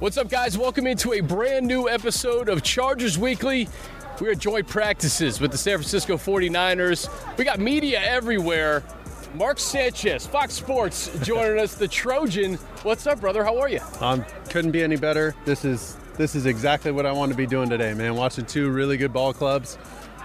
What's up, guys? Welcome into a brand new episode of Chargers Weekly. We're at joint practices with the San Francisco 49ers. We got media everywhere. Mark Sanchez, Fox Sports, joining us, the Trojan. What's up, brother? How are you? Um, couldn't be any better. This is this is exactly what I want to be doing today, man. Watching two really good ball clubs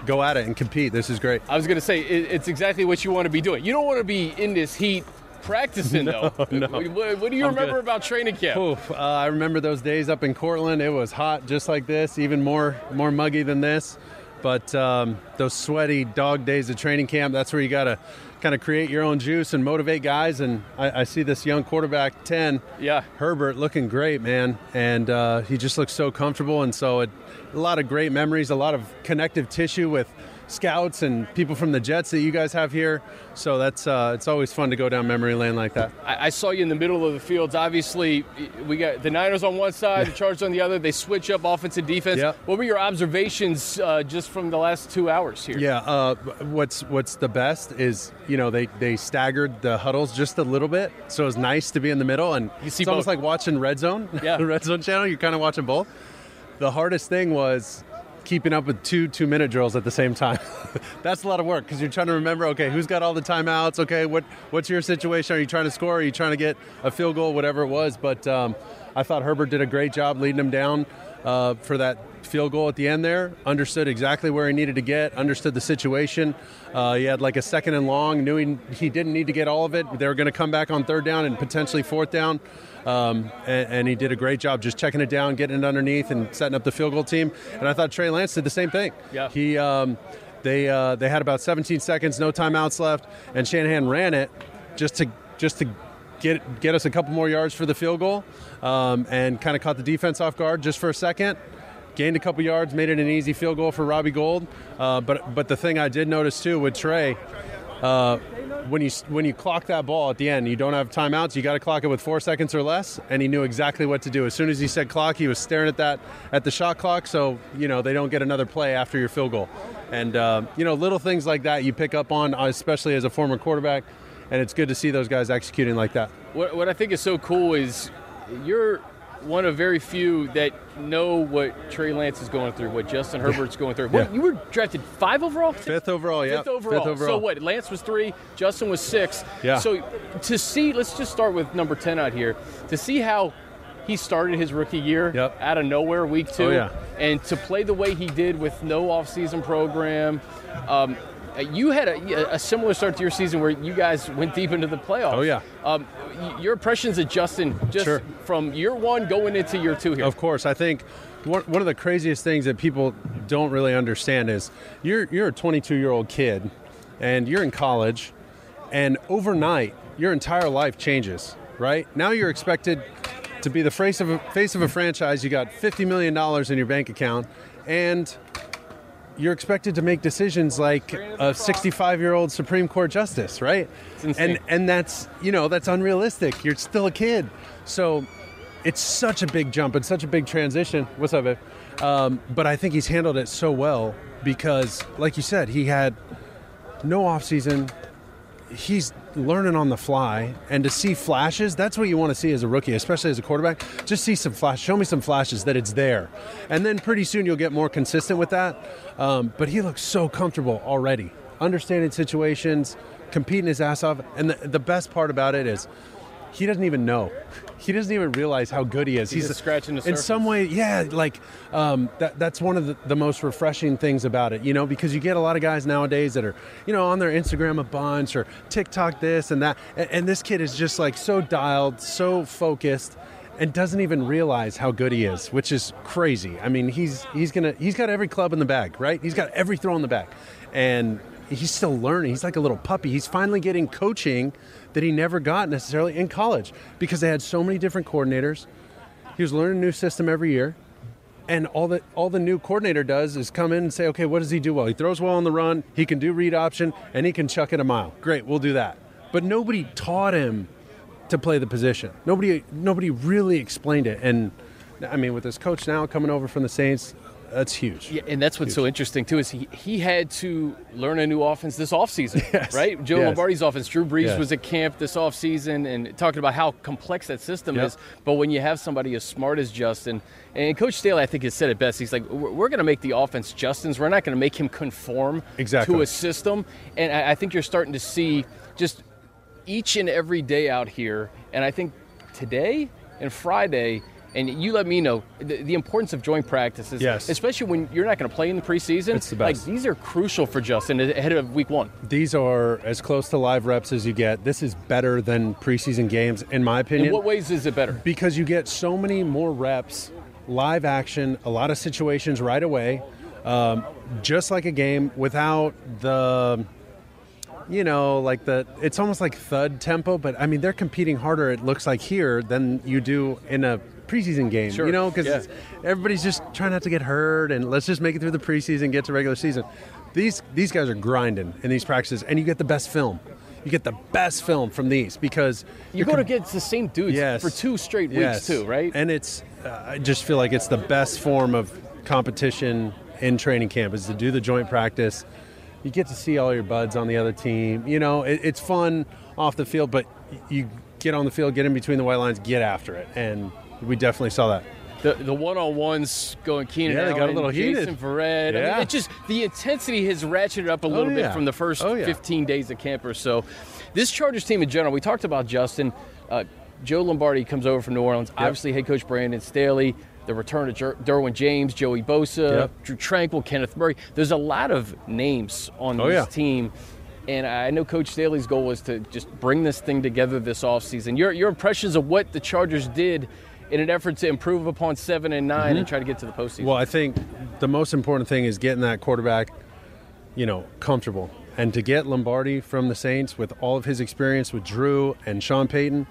go at it and compete. This is great. I was going to say it's exactly what you want to be doing. You don't want to be in this heat practicing No, though. no. What, what do you I'm remember good. about training camp? Oof, uh, I remember those days up in Cortland. It was hot, just like this, even more more muggy than this. But um, those sweaty dog days of training camp, that's where you got to kind of create your own juice and motivate guys. And I, I see this young quarterback, 10, Yeah. Herbert, looking great, man. And uh, he just looks so comfortable. And so it, a lot of great memories, a lot of connective tissue with scouts and people from the Jets that you guys have here. So that's uh, it's always fun to go down memory lane like that. I, I saw you in the middle of the fields. Obviously, we got the Niners on one side, the Chargers on the other. They switch up offense and defense. Yep. What were your observations uh, just from the last two hours here? Yeah, uh, what's what's the best is you know they they staggered the huddles just a little bit, so it was nice to be in the middle, and it's almost like watching Red Zone, Yeah. the Red Zone channel. You're kind of watching both. The hardest thing was keeping up with two two minute drills at the same time. That's a lot of work because you're trying to remember. Okay, who's got all the timeouts? Okay, what what's your situation? Are you trying to score? Are you trying to get a field goal? Whatever it was, but um, I thought Herbert did a great job leading them down uh, for that field goal at the end there. Understood exactly where he needed to get. Understood the situation. Uh, he had like a second and long. Knew he, he didn't need to get all of it. They were going to come back on third down and potentially fourth down. Um, and, and he did a great job just checking it down, getting it underneath, and setting up the field goal team. And I thought Trey Lance did the same thing. Yeah. He um, they uh, they had about 17 seconds, no timeouts left, and Shanahan ran it just to just to get get us a couple more yards for the field goal, um, and kind of caught the defense off guard just for a second. Gained a couple yards, made it an easy field goal for Robbie Gould. Uh, but but the thing I did notice too with Trey, uh, when you when you clock that ball at the end, you don't have timeouts. You got to clock it with four seconds or less, and he knew exactly what to do. As soon as he said clock, he was staring at that at the shot clock, so you know they don't get another play after your field goal. And uh, you know little things like that you pick up on, especially as a former quarterback, and it's good to see those guys executing like that. What, what I think is so cool is you're one of very few that know what Trey Lance is going through, what Justin Herbert's going through. What, Yeah. You were drafted five overall? Fifth overall, yeah. Fifth overall. Fifth overall. So what? Lance was three, Justin was six. Yeah. So to see, let's just start with number ten out here. To see how he started his rookie year Yep. out of nowhere, week two, Oh, yeah. and to play the way he did with no offseason program. Um, you had a, a similar start to your season where you guys went deep into the playoffs. Oh, yeah. Um, your impressions of Justin just Sure. from year one going into year two here. Of course, I think one, one of the craziest things that people don't really understand is you're you're a 22 year old kid, and you're in college, and overnight your entire life changes. Right now, you're expected to be the face of a, face of a franchise. You got 50 million dollars in your bank account, and you're expected to make decisions like a 65 year old Supreme Court justice, right? And and that's you know that's unrealistic. You're still a kid, so it's such a big jump and such a big transition. What's up, babe? Um, but I think he's handled it so well because, like you said, he had no off season. He's learning on the fly, and to see flashes, that's what you want to see as a rookie, especially as a quarterback. Just see some flash, show me some flashes that it's there, and then pretty soon you'll get more consistent with that. Um, but he looks so comfortable already, understanding situations, competing his ass off, and the, the best part about it is he doesn't even know. He doesn't even realize how good he is. He's just scratching the In some way, yeah, like um, that, that's one of the, the most refreshing things about it, you know, because you get a lot of guys nowadays that are, you know, on their Instagram a bunch or TikTok this and that. And, and this kid is just like so dialed, so focused. And doesn't even realize how good he is, which is crazy. I mean, he's he's gonna he's got every club in the bag, right? He's got every throw in the bag, and he's still learning. He's like a little puppy. He's finally getting coaching that he never got necessarily in college because they had so many different coordinators. He was learning a new system every year. And all that all the new coordinator does is come in and say, okay, what does he do well? He throws well on the run, he can do read option, and he can chuck it a mile. Great, we'll do that. But nobody taught him to play the position. Nobody nobody really explained it. And I mean, with this coach now coming over from the Saints, that's huge. Yeah, and that's what's so interesting too is he he had to learn a new offense this offseason, Yes. right? Joe Yes. Lombardi's offense. Drew Brees Yes. was at camp this offseason and talking about how complex that system Yep. is. But when you have somebody as smart as Justin, and Coach Staley, I think has said it best. He's like, we're, we're going to make the offense Justin's. We're not going to make him conform Exactly. to a system. And I, I think you're starting to see just each and every day out here. And I think today and Friday. And you let me know the, the importance of joint practices, Yes. especially when you're not going to play in the preseason. It's the Like best. these are crucial for Justin ahead of Week One. These are as close to live reps as you get. This is better than preseason games, in my opinion. In what ways is it better? because you get so many more reps, live action, a lot of situations right away, um, just like a game without the, you know, like the. It's almost like thud tempo, but I mean they're competing harder. It looks like here than you do in a preseason game. Sure, You know, because yeah. everybody's just trying not to get hurt, and let's just make it through the preseason, get to regular season. These these guys are grinding in these practices, and you get the best film. You get the best film from these because You're going to get the same dudes Yes. for two straight weeks Yes. too, right? And it's, uh, I just feel like it's the best form of competition in training camp is to do the joint practice. You get to see all your buds on the other team. You know, it, it's fun off the field, but you get on the field, get in between the white lines, get after it, and we definitely saw that. the, the one-on-ones going Keenan Yeah, they got a little Jason heated. Verrett. I mean, Yeah. it just the intensity has ratcheted up a little bit yeah. from the first Oh, yeah. 15 days of camp or so. This Chargers team in general, we talked about Justin. Uh, Joe Lombardi comes over from New Orleans. Obviously, head coach Brandon Staley. The return of Jer- Derwin James, Joey Bosa, Yep. Drue Tranquill, Kenneth Murray. There's a lot of names on Oh, this yeah. team. And I know Coach Staley's goal was to just bring this thing together this offseason. Your, your impressions of what the Chargers did in an effort to improve upon seven and 9 and try to get to the postseason. Mm-hmm. Well, I think the most important thing is getting that quarterback, you know, comfortable. And to get Lombardi from the Saints with all of his experience with Drew and Sean Payton,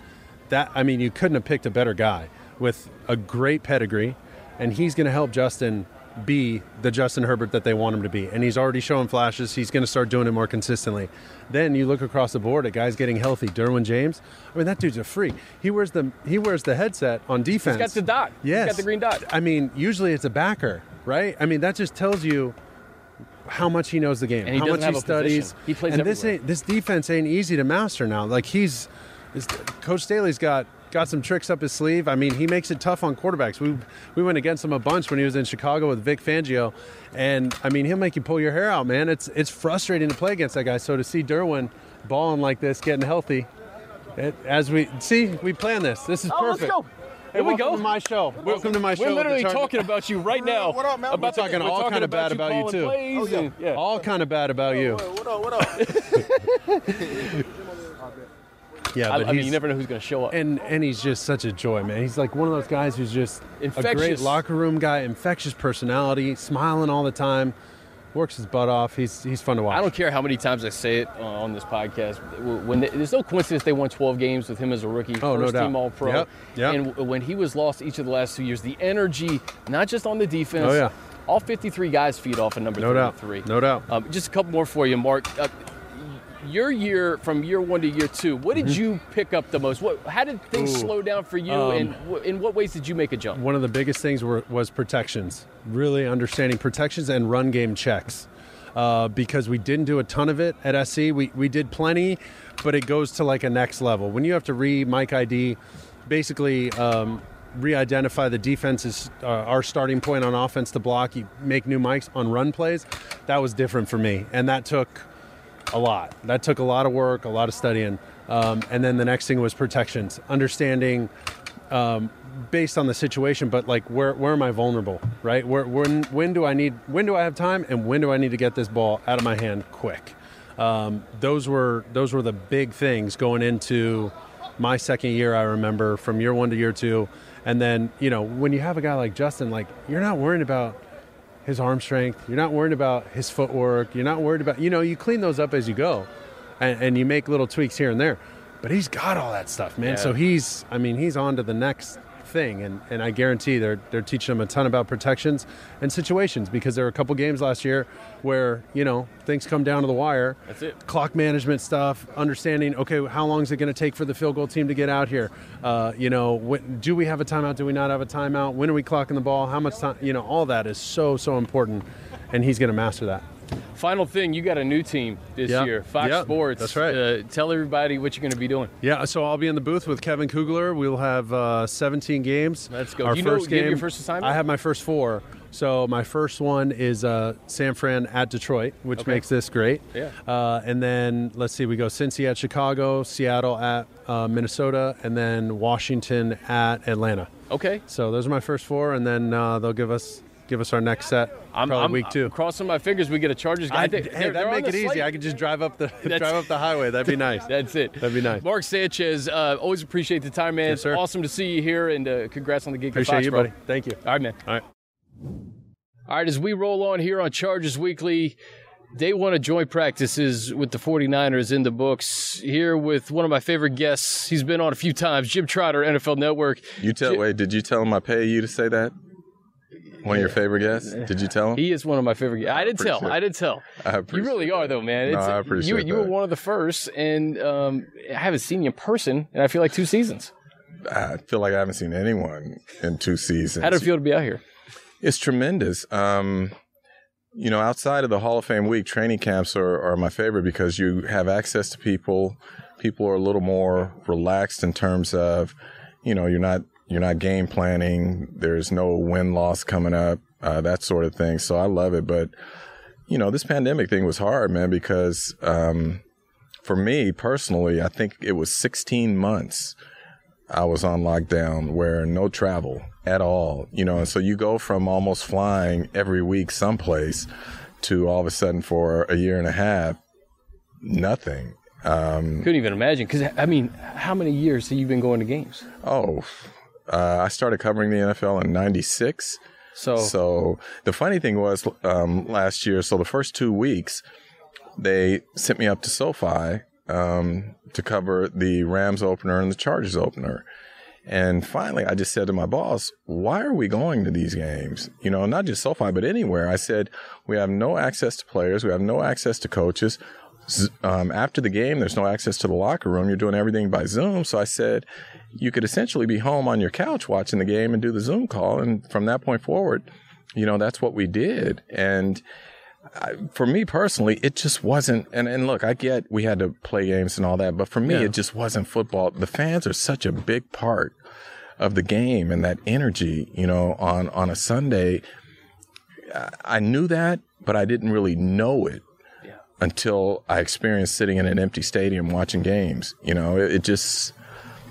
that I mean, you couldn't have picked a better guy with a great pedigree, and he's going to help Justin be the Justin Herbert that they want him to be. And he's already showing flashes. He's going to start doing it more consistently. Then you look across the board at guys getting healthy. Derwin James, I mean, that dude's a freak. He wears the he wears the headset on defense. He's got the dot. He's Yes, got the green dot. I mean, usually it's a backer, right? I mean, that just tells you how much he knows the game, how much he studies. position. He plays and this ain't this defense ain't easy to master now. Like he's, Coach Staley's got got some tricks up his sleeve. I mean, he makes it tough on quarterbacks. We we went against him a bunch when he was in Chicago with Vic Fangio, and I mean, he'll make you pull your hair out, man. It's it's frustrating to play against that guy. So to see Derwin balling like this, getting healthy, it, as we see, we plan this. This is Oh, let's perfect. go. Hey, Here we welcome go. to my show. welcome to my show. We're literally Chargers. talking about you right now. What up, man? About We're talking the, all kinda bad about you, calling too. Oh, yeah. and- yeah. All kind of bad about you. What up? What up? Yeah, I, but I mean, you never know who's going to show up. and and he's just such a joy, man. He's like one of those guys who's just a great Infectious. locker room guy, infectious personality, smiling all the time, works his butt off. He's he's fun to watch. I don't care how many times I say it uh, on this podcast. When they, there's no coincidence they won 12 games with him as a rookie, Oh, no first doubt. team All Pro. Yep, yep. And when he was lost each of the last two years, the energy, not just on the defense. Oh, yeah. All 53 guys feed off a number No doubt. 33. No doubt. Um, just a couple more for you, Mark. Uh, your year from year one to year two, what did you pick up the most? What, how did things Mm-hmm. Ooh. slow down for you, Um, and w- in what ways did you make a jump? One of the biggest things were, was protections. Really understanding protections and run game checks. Uh, because we didn't do a ton of it at SC. We, we did plenty, but it goes to like a next level. When you have to re Mike ID, basically um, re identify the defense's, uh, our starting point on offense to block, you make new mics on run plays, that was different for me. And that took a lot. That took a lot of work, a lot of studying. Um, and then the next thing was protections, understanding um, based on the situation, but like where where am I vulnerable, right? Where when when do I need when do I have time and when do I need to get this ball out of my hand quick? Um, those were those were the big things going into my second year. I remember from year one to year two, and then you know when you have a guy like Justin, like you're not worrying about his arm strength. You're not worried about his footwork. You're not worried about, you know, you clean those up as you go and, and you make little tweaks here and there. But he's got all that stuff, man. Yeah. So he's, I mean, he's on to the next thing, and, and I guarantee they're they're teaching them a ton about protections and situations because there were a couple games last year where you know things come down to the wire. That's it. Clock management stuff, understanding okay, how long is it going to take for the field goal team to get out here? Uh, you know, when, do we have a timeout? Do we not have a timeout? When are we clocking the ball? How much time? You know, all that is so so important, and he's going to master that. Final thing, you got a new team this Yep. year, Fox Yep, Sports. that's right. Uh, tell everybody what you're going to be doing. Yeah, so I'll be in the booth with Kevin Kugler. We'll have uh, 17 games. Let's go. Our you know- first you have game. your first assignment? I have my first four. So my first one is uh, San Fran at Detroit, which Okay. makes this great. Yeah. Uh, and then let's see, we go Cincy at Chicago, Seattle at uh, Minnesota, and then Washington at Atlanta. Okay. So those are my first four, and then uh, they'll give us give us our next set I'm, probably I'm week two. I'm crossing my fingers. We get a Chargers guy. I, think- hey, they're- they're that'd make the it easy. slate. I could just drive up the drive up the highway. That'd be nice. That's it. That'd be nice. Mark Sanchez, uh, always appreciate the time, man. Yes, it's sir. awesome to see you here, and uh, congrats on the gig. at Appreciate Fox, you, bro. buddy. Thank you. All right, man. All right. All right, as we roll on here on Chargers Weekly, day one of joint practices with the 49ers in the books. Here with one of my favorite guests. He's been on a few times, Jim Trotter, NFL Network. You tell. Wait, did you tell him I pay you to say that? One of your favorite guests? Did you tell him? He is one of my favorite guests. I did tell. I did tell. I You really are, though, man. No, It's, I you, appreciate you were that. one of the first, and um, I haven't seen you in person, and I feel like two seasons. I feel like I haven't seen anyone in two seasons. How did it feel to be out here? It's tremendous. Um, you know, outside of the Hall of Fame week, training camps are, are my favorite because you have access to people. People are a little more relaxed in terms of, you know, you're not you're not game planning. There's no win loss coming up, uh, that sort of thing. So I love it. But you know, this pandemic thing was hard, man, because um, for me personally, I think it was 16 months I was on lockdown where no travel at all, you know, and so you go from almost flying every week someplace to all of a sudden for a year and a half, nothing. Um, Couldn't even imagine. Because, I mean, how many years have you been going to games? oh, uh, I started covering the NFL in 96. So, So the funny thing was um, last year, so the first two weeks, they sent me up to SoFi um, to cover the Rams opener and the Chargers opener. And finally, I just said to my boss, why are we going to these games? You know, not just SoFi, but anywhere. I said, we have no access to players. We have no access to coaches. Um, after the game, there's no access to the locker room. You're doing everything by Zoom. So I said, you could essentially be home on your couch watching the game and do the Zoom call. And from that point forward, you know, that's what we did. And I, for me personally, it just wasn't. And, and look, I get we had to play games and all that, but for me, it just wasn't football. The fans are such a big part of the game and that energy, you know, on, on a Sunday. I- I knew that, but I didn't really know it until I experienced sitting in an empty stadium watching games. You know, it, it just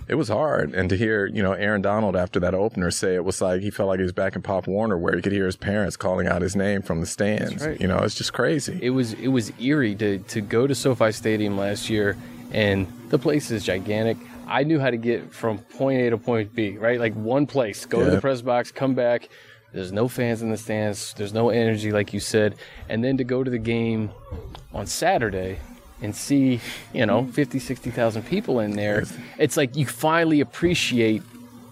it was hard. And to hear, you know, Aaron Donald after that opener say it was like he felt like he was back in Pop Warner where he could hear his parents calling out his name from the stands. right. You know, it's just crazy. it was it was eerie to to go to SoFi Stadium last year, and the place is gigantic. I knew how to get from point A to point B, right? Like one place, go to the press box, come back. There's no fans in the stands. There's no energy, like you said, and then to go to the game on Saturday and see, you know, 50, 60,000 people in there. It's like you finally appreciate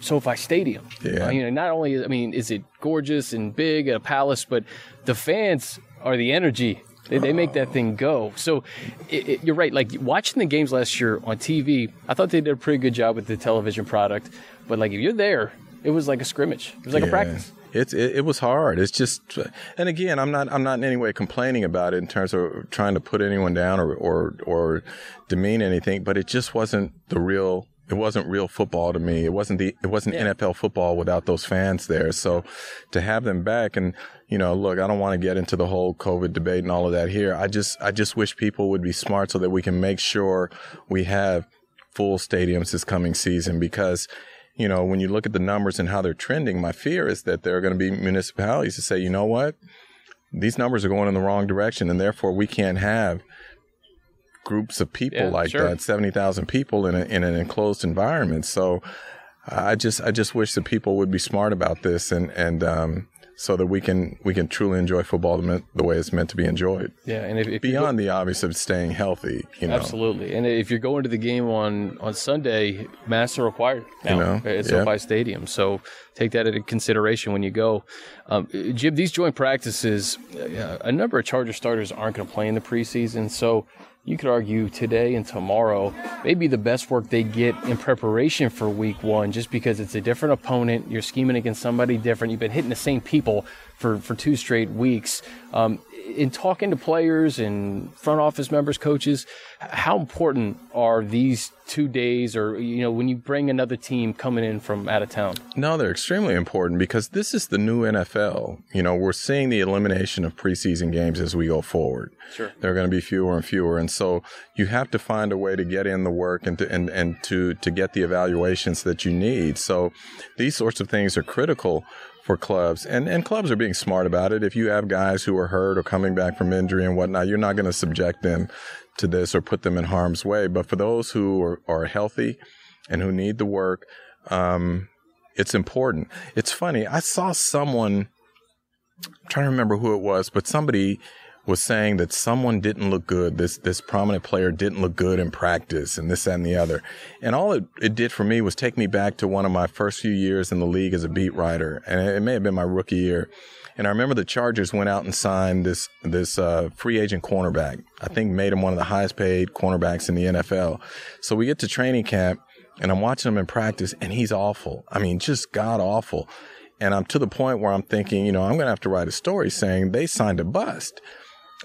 SoFi Stadium. Yeah. You know, not only I mean, is it gorgeous and big, a palace, but the fans are the energy. They, they make that thing go. So it, it, you're right. Like watching the games last year on TV, I thought they did a pretty good job with the television product. But like if you're there, it was like a scrimmage. It was like a practice. It's it, it was hard. It's just, and again, I'm not I'm not in any way complaining about it in terms of trying to put anyone down or or or demean anything, but it just wasn't the real. It wasn't real football to me. It wasn't the it wasn't NFL football without those fans there. So to have them back and you know, look, I don't want to get into the whole COVID debate and all of that here. I just I just wish people would be smart so that we can make sure we have full stadiums this coming season because you know, when you look at the numbers and how they're trending, my fear is that there are going to be municipalities that say, you know what, these numbers are going in the wrong direction, and therefore we can't have groups of people Yeah, like sure. that, seventy thousand people in a, in an enclosed environment. So, I just I just wish that people would be smart about this and and um, so that we can we can truly enjoy football the, the way it's meant to be enjoyed. Yeah, and if, if beyond go, the obvious of staying healthy, you know, absolutely. And if you're going to the game on on Sunday, masks are required now you know, at SoFi yeah. Stadium. So take that into consideration when you go. Um, Jim, these joint practices, uh, a number of Charger starters aren't going to play in the preseason, so you could argue today and tomorrow may be the best work they get in preparation for week one just because it's a different opponent. You're scheming against somebody different. You've been hitting the same people for, for two straight weeks. Um, in talking to players and front office members, coaches, how important are these two days or, you know, when you bring another team coming in from out of town? No, they're extremely important because this is the new NFL. You know, we're seeing the elimination of preseason games as we go forward. Sure. There are going to be fewer and fewer. And so you have to find a way to get in the work and to, and, and to, to get the evaluations that you need. So these sorts of things are critical for clubs. And, and clubs are being smart about it. If you have guys who are hurt or coming back from injury and whatnot, you're not going to subject them to this or put them in harm's way. But for those who are, are healthy and who need the work, um, it's important. It's funny. I saw someone, I'm trying to remember who it was, but somebody was saying that someone didn't look good. This this prominent player didn't look good in practice, and this that, and the other. And all it, it did for me was take me back to one of my first few years in the league as a beat writer, and it, may have been my rookie year. And I remember the Chargers went out and signed this this uh, free agent cornerback. I think made him one of the highest paid cornerbacks in the NFL. So we get to training camp, and I'm watching him in practice, and he's awful. I mean, just god awful. And I'm to the point where I'm thinking, you know, I'm going to have to write a story saying they signed a bust.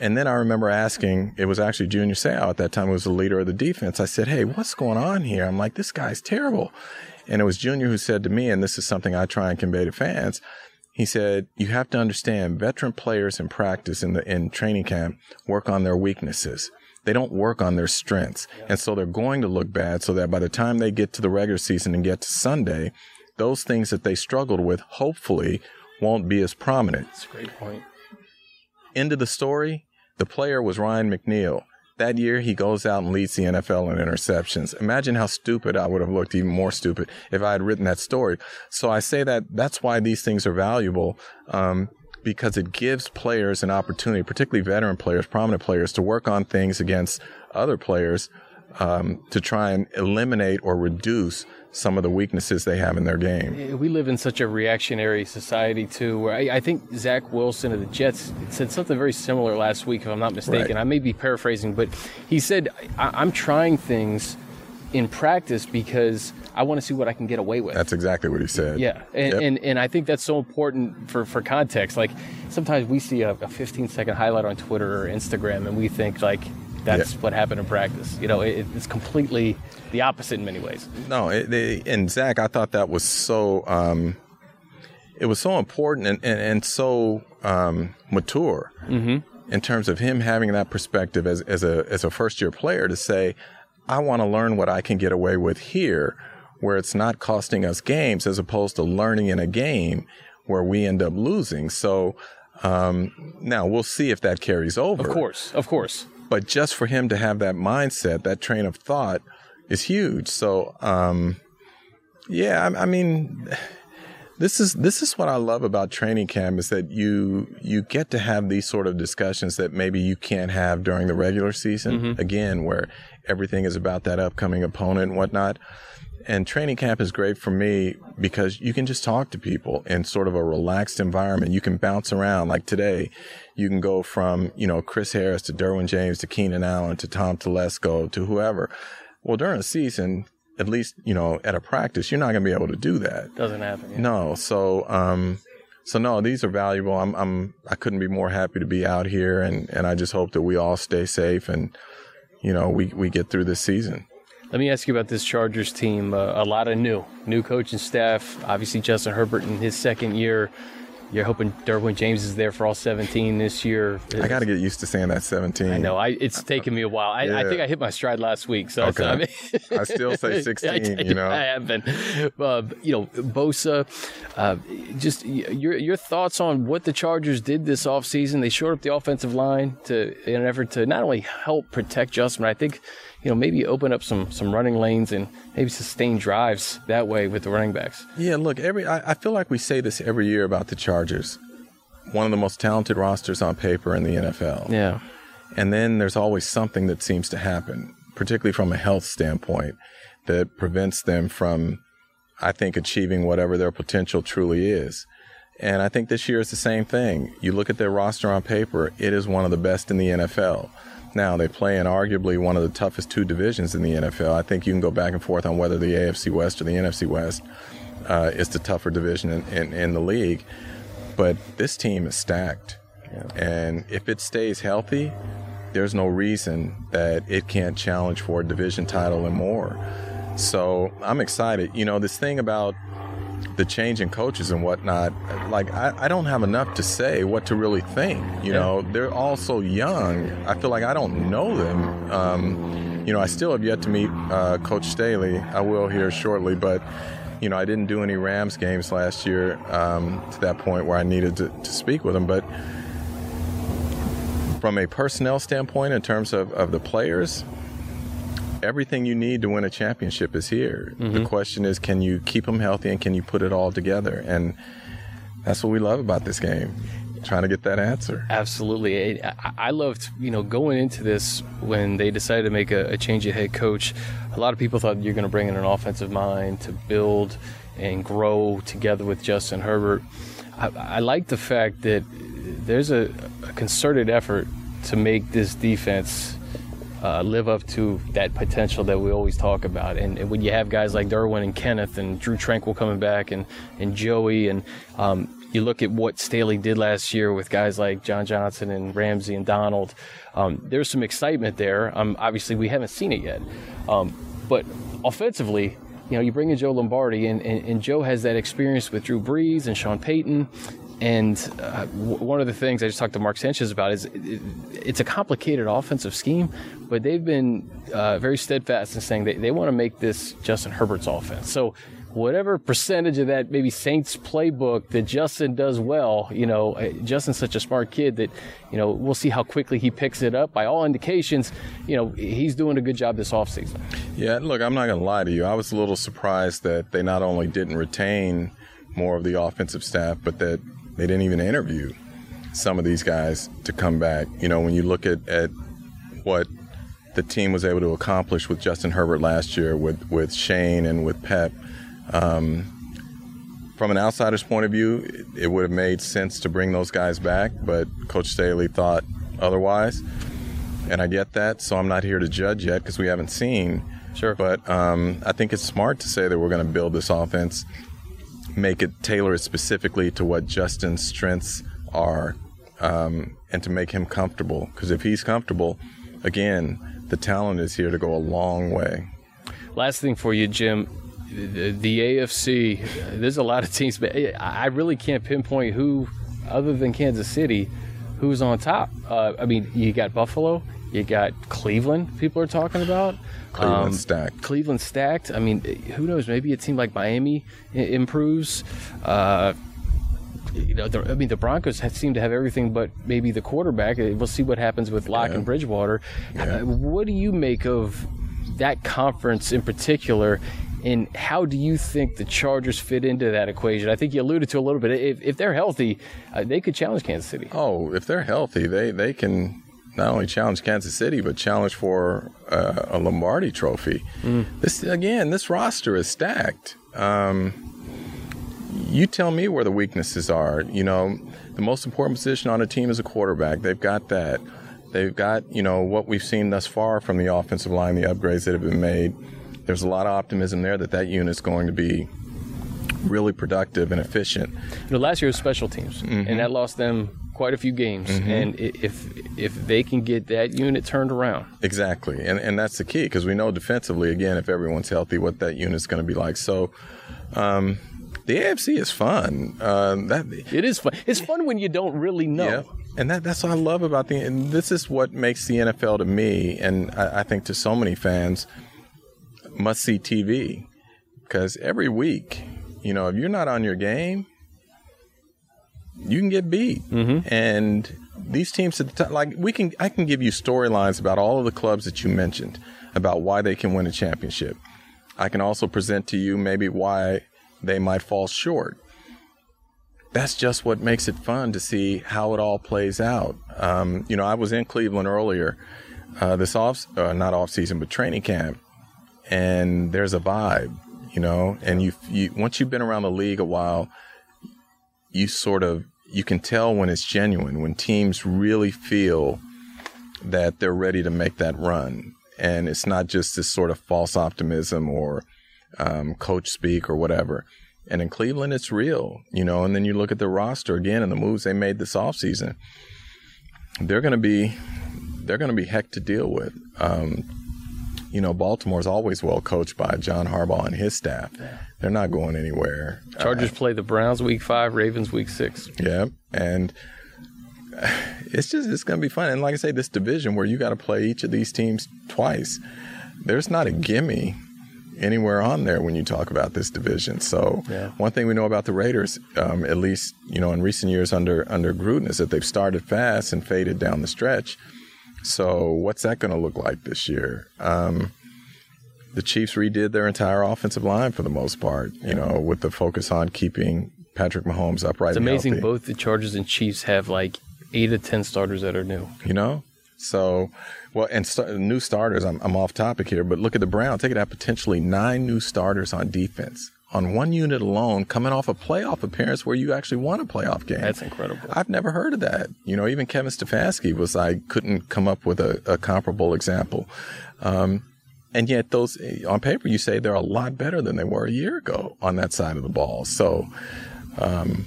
And then I remember asking, it was actually Junior Seau at that time, who was the leader of the defense. I said, Hey, what's going on here? I'm like, this guy's terrible. And it was Junior who said to me, and this is something I try and convey to fans. He said, you have to understand veteran players in practice in the, in training camp work on their weaknesses. They don't work on their strengths. And so they're going to look bad so that by the time they get to the regular season and get to Sunday, those things that they struggled with hopefully won't be as prominent. That's a great point. End of the story. The player was Ryan McNeil. That year, he goes out and leads the NFL in interceptions. Imagine how stupid I would have looked, even more stupid, if I had written that story. So I say that that's why these things are valuable, um, because it gives players an opportunity, particularly veteran players, prominent players, to work on things against other players um, to try and eliminate or reduce some of the weaknesses they have in their game. We live in such a reactionary society too, where I, I think Zach Wilson of the Jets said something very similar last week, if I'm not mistaken. Right. I may be paraphrasing, but he said, "I'm trying things." in practice because I want to see what I can get away with. That's exactly what he said. Yeah, and yep. and, and I think that's so important for, for context. Like sometimes we see a, a 15 second highlight on Twitter or Instagram, and we think like that's yeah. what happened in practice. You know, it, it's completely the opposite in many ways. No, it, and Zach, I thought that was so. Um, it was so important and, and, and so um, mature mm-hmm. in terms of him having that perspective as, as a as a first year player to say, I want to learn what I can get away with here, where it's not costing us games, as opposed to learning in a game where we end up losing. So um, now we'll see if that carries over. Of course, of course. But just for him to have that mindset, that train of thought, is huge. So, um, yeah, I, I, mean, this is this is what I love about training camp is that you you get to have these sort of discussions that maybe you can't have during the regular season. Mm-hmm. Again, where everything is about that upcoming opponent and whatnot. And training camp is great for me because you can just talk to people in sort of a relaxed environment. You can bounce around. Like today, you can go from, you know, Chris Harris to Derwin James to Keenan Allen to Tom Telesco to whoever. Well, during a season, at least, you know, at a practice, you're not going to be able to do that. Doesn't happen. Yeah. No. So, um, so no, these are valuable. I'm, I'm, I couldn't be more happy to be out here and, and I just hope that we all stay safe and, you know, we, we get through this season. Let me ask you about this Chargers team. Uh, a lot of new, new coaching staff. Obviously, Justin Herbert in his second year. You're hoping Derwin James is there for all 17 this year. I got to get used to saying that 17. I know. I, it's taken me a while. I, yeah. I think I hit my stride last week. So okay. I, mean, I still say 16. I, you know, I have been. Uh, you know, Bosa. Uh, just your your thoughts on what the Chargers did this offseason. They shored up the offensive line to in an effort to not only help protect Justin, but I think you know, maybe open up some some running lanes and maybe sustain drives that way with the running backs. Yeah, look, every I, I feel like we say this every year about the Chargers. one of the most talented rosters on paper in the NFL. Yeah. And then there's always something that seems to happen, particularly from a health standpoint, that prevents them from, I think, achieving whatever their potential truly is. And I think this year is the same thing. You look at their roster on paper, it is one of the best in the NFL. Now, they play in arguably one of the toughest two divisions in the NFL. I think you can go back and forth on whether the AFC West or the NFC West uh, is the tougher division in, in, in, the league. But this team is stacked. Yeah. And if it stays healthy, there's no reason that it can't challenge for a division title and more. So I'm excited. You know, this thing about the change in coaches and whatnot, like I, I don't have enough to say what to really think. You yeah. know, they're all so young. I feel like I don't know them. Um, you know, I still have yet to meet uh, Coach Staley. I will here shortly, but you know, I didn't do any Rams games last year um, to that point where I needed to, to speak with him. But from a personnel standpoint, in terms of, of the players, everything you need to win a championship is here. Mm-hmm. The question is, can you keep them healthy and can you put it all together? And that's what we love about this game. Trying to get that answer. Absolutely. I loved, you know, going into this when they decided to make a, a change of head coach. A lot of people thought you're going to bring in an offensive mind to build and grow together with Justin Herbert. I, I like the fact that there's a, a concerted effort to make this defense uh, live up to that potential that we always talk about. And, and, when you have guys like Derwin and Kenneth and Drue Tranquill coming back and, and Joey, and um, you look at what Staley did last year with guys like John Johnson and Ramsey and Donald, um, there's some excitement there. Um, obviously, we haven't seen it yet. Um, but offensively, you know, you bring in Joe Lombardi, and, and, and, Joe has that experience with Drew Brees and Sean Payton, and uh, one of the things I just talked to Mark Sanchez about is it, it's a complicated offensive scheme, but they've been uh, very steadfast in saying they, they want to make this Justin Herbert's offense. So whatever percentage of that maybe Saints playbook that Justin does well, you know, uh, Justin's such a smart kid that, you know, we'll see how quickly he picks it up. By all indications, you know, he's doing a good job this offseason. Yeah, look, I'm not going to lie to you. I was a little surprised that they not only didn't retain more of the offensive staff, but that they didn't even interview some of these guys to come back. You know, when you look at, at what the team was able to accomplish with Justin Herbert last year, with, with Shane and with Pep, um, from an outsider's point of view, it, it would have made sense to bring those guys back, but Coach Staley thought otherwise. And I get that, so I'm not here to judge yet because we haven't seen. Sure. But um, I think it's smart to say that we're going to build this offense make it tailor it specifically to what Justin's strengths are um, and to make him comfortable. Because if he's comfortable, again, the talent is here to go a long way. Last thing for you, Jim. The, the AFC, there's a lot of teams, but I really can't pinpoint who, other than Kansas City, who's on top. Uh, I mean, you got Buffalo, you got Cleveland, people are talking about. Cleveland um, stacked. Cleveland stacked. I mean, who knows? Maybe a team like Miami improves. Uh, you know, the, I mean, the Broncos have, seem to have everything but maybe the quarterback. Uh, we'll see what happens with Lock yeah. and Bridgewater. Yeah. Uh, what do you make of that conference in particular? And how do you think the Chargers fit into that equation? I think you alluded to a little bit. If, if they're healthy, uh, they could challenge Kansas City. Oh, if they're healthy, they, they can not only challenge Kansas City, but challenge for uh, a Lombardi Trophy. Mm. This again, this roster is stacked. Um, you tell me where the weaknesses are. You know, the most important position on a team is a quarterback. They've got that. They've got you know what we've seen thus far from the offensive line, the upgrades that have been made. There's a lot of optimism there that that unit's going to be really productive and efficient. You know, last year was special teams, mm-hmm. and that lost them quite a few games, mm-hmm. and if if they can get that unit turned around, exactly, and and that's the key because we know defensively, again, if everyone's healthy, what that unit's going to be like. So. Um, the AFC is fun. Uh, that it is fun. It's fun when you don't really know. Yeah. And that, that's what I love about the. And this is what makes the NFL to me, and I, I think to so many fans, must see TV, because every week, you know, if you're not on your game, you can get beat. Mm-hmm. And these teams at the top, like we can, I can give you storylines about all of the clubs that you mentioned about why they can win a championship. I can also present to you maybe why they might fall short. that's just what makes it fun to see how it all plays out. Um, you know, I was in Cleveland earlier, uh, this off, uh, not off season, but training camp, and there's a vibe, you know, and you, you once you've been around the league a while, you sort of you can tell when it's genuine, when teams really feel that they're ready to make that run, and it's not just this sort of false optimism or um, coach speak or whatever. And in Cleveland, it's real, you know. And then you look at the roster again and the moves they made this offseason. They're going to be, they're going to be heck to deal with. Um, you know, Baltimore's always well coached by John Harbaugh and his staff. They're not going anywhere. Chargers uh, play the Browns week five, Ravens week six. Yeah, and it's just it's going to be fun. And like I say, this division where you got to play each of these teams twice. There's not a gimme anywhere on there when you talk about this division. So yeah. one thing we know about the Raiders, um, at least you know in recent years under under Gruden, is that they've started fast and faded down the stretch. So what's that going to look like this year? Um, the Chiefs redid their entire offensive line for the most part. You know, with the focus on keeping Patrick Mahomes upright. It's amazing. Healthy. Both the Chargers and Chiefs have like eight to ten starters that are new. You know, so well, and st- new starters. I'm, I'm off topic here, but look at the Browns. They could have potentially nine new starters on defense on one unit alone, coming off a playoff appearance where you actually won a playoff game. That's incredible. I've never heard of that. You know, even Kevin Stefanski was I couldn't come up with a, a comparable example. Um, and yet, those on paper, you say they're a lot better than they were a year ago on that side of the ball. So, um,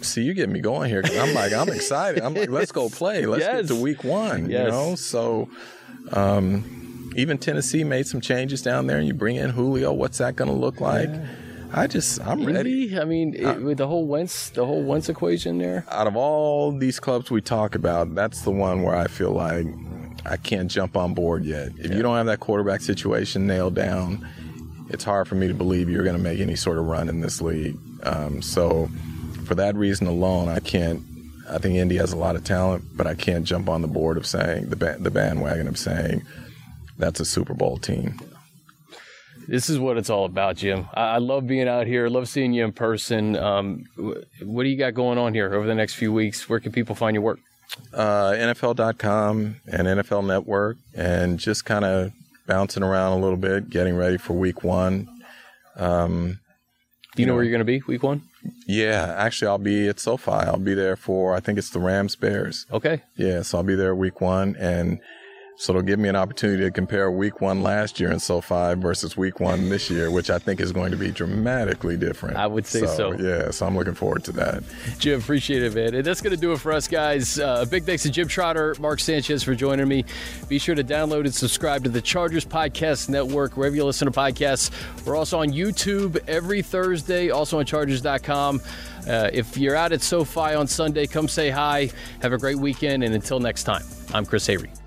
see, you get me going here because I'm like, I'm excited. I'm like, let's go play. Let's yes. get to week one. Yes. You know, so um, even Tennessee made some changes down there, and you bring in Julio. What's that going to look like? Yeah. I just, I'm ready. I mean, it, with the whole Wentz, the whole Wentz equation there. Out of all these clubs we talk about, that's the one where I feel like I can't jump on board yet. If yeah. you don't have that quarterback situation nailed down, it's hard for me to believe you're going to make any sort of run in this league. Um, so for that reason alone, I can't. I think Indy has a lot of talent, but I can't jump on the board of saying the the bandwagon of saying that's a Super Bowl team. This is what it's all about, Jim. I, I love being out here. Love seeing you in person. Um, what do you got going on here over the next few weeks? Where can people find your work? Uh, NFL.com and NFL Network, and just kind of bouncing around a little bit, getting ready for Week One. Um, do you, you know, know, where you're going to be Week One? Yeah, actually, I'll be at SoFi. I'll be there for I think it's the Rams Bears. Okay. Yeah, so I'll be there week one, and so it'll give me an opportunity to compare week one last year in SoFi versus week one this year, which I think is going to be dramatically different. I would say so. so. Yeah, so I'm looking forward to that. Jim, appreciate it, man. And that's going to do it for us, guys. Uh, a big thanks to Jim Trotter, Mark Sanchez for joining me. Be sure to download and subscribe to the Chargers Podcast Network, wherever you listen to podcasts. We're also on YouTube every Thursday, also on Chargers.com. Uh, if you're out at SoFi on Sunday, come say hi. Have a great weekend, and until next time, I'm Chris Hayre.